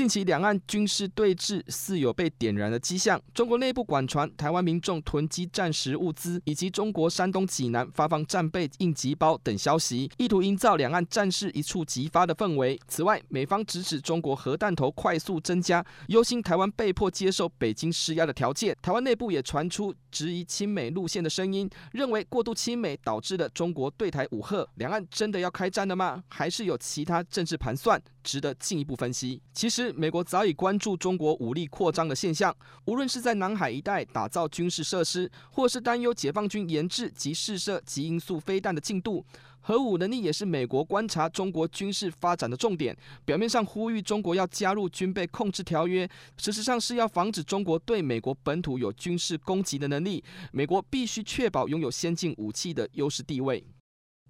近期两岸军事对峙似有被点燃的迹象。中国内部广传，台湾民众囤积战时物资，以及中国山东济南发放战备应急包等消息，意图营造两岸战事一触即发的氛围。此外，美方直指中国核弹头快速增加，忧心台湾被迫接受北京施压的条件。台湾内部也传出质疑亲美路线的声音，认为过度亲美导致了中国对台武吓。两岸真的要开战了吗？还是有其他政治盘算，值得进一步分析？其实。美国早已关注中国武力扩张的现象，无论是在南海一带打造军事设施，或是担忧解放军研制及试射极音速飞弹的进度，核武能力也是美国观察中国军事发展的重点。表面上呼吁中国要加入军备控制条约，实质上是要防止中国对美国本土有军事攻击的能力。美国必须确保拥有先进武器的优势地位。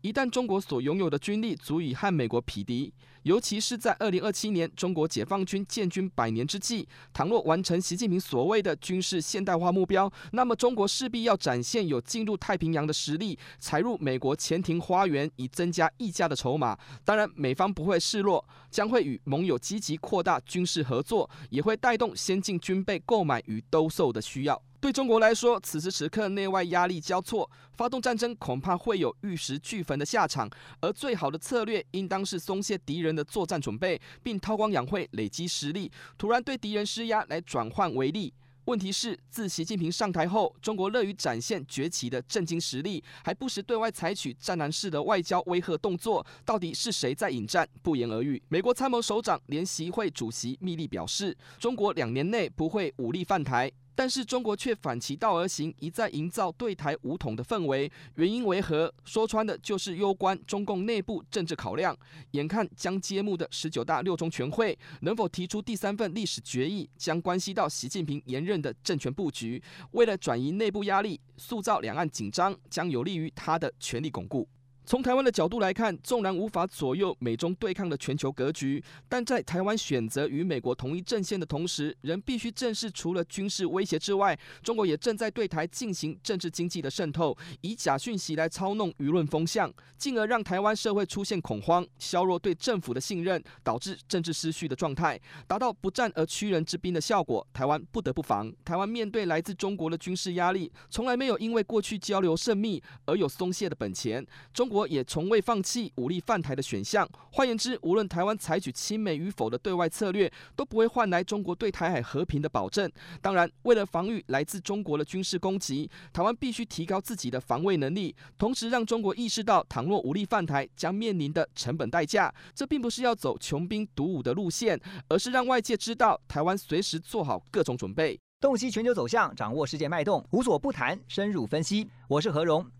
一旦中国所拥有的军力足以和美国匹敌，尤其是在二零二七年中国解放军建军百年之际，倘若完成习近平所谓的军事现代化目标，那么中国势必要展现有进入太平洋的实力，踩入美国潜艇花园，以增加溢价的筹码。当然，美方不会示弱，将会与盟友积极扩大军事合作，也会带动先进军备购买与兜售的需要。对中国来说，此时此刻内外压力交错，发动战争恐怕会有玉石俱焚的下场。而最好的策略，应当是松懈敌人的作战准备，并韬光养晦，累积实力，突然对敌人施压，来转换为利。问题是，自习近平上台后，中国乐于展现崛起的震惊实力，还不时对外采取战狼式的外交威吓动作。到底是谁在引战？不言而喻。美国参谋首长联席会主席密利表示，中国两年内不会武力犯台。但是中国却反其道而行，一再营造对台武统的氛围，原因为何？说穿的就是攸关中共内部政治考量。眼看将揭幕的十九大六中全会能否提出第三份历史决议，将关系到习近平连任的政权布局。为了转移内部压力，塑造两岸紧张，将有利于他的权力巩固。从台湾的角度来看，纵然无法左右美中对抗的全球格局，但在台湾选择与美国同一阵线的同时，仍必须正视除了军事威胁之外，中国也正在对台进行政治经济的渗透，以假讯息来操弄舆论风向，进而让台湾社会出现恐慌，削弱对政府的信任，导致政治失序的状态，达到不战而屈人之兵的效果。台湾不得不防。台湾面对来自中国的军事压力，从来没有因为过去交流甚密而有松懈的本钱。中国。也从未放弃武力犯台的选项。换言之，无论台湾采取亲美与否的对外策略，都不会换来中国对台海和平的保证。当然，为了防御来自中国的军事攻击，台湾必须提高自己的防卫能力，同时让中国意识到，倘若武力犯台将面临的成本代价。这并不是要走穷兵黩武的路线，而是让外界知道，台湾随时做好各种准备。洞悉全球走向，掌握世界脉动，无所不谈，深入分析。我是何荣。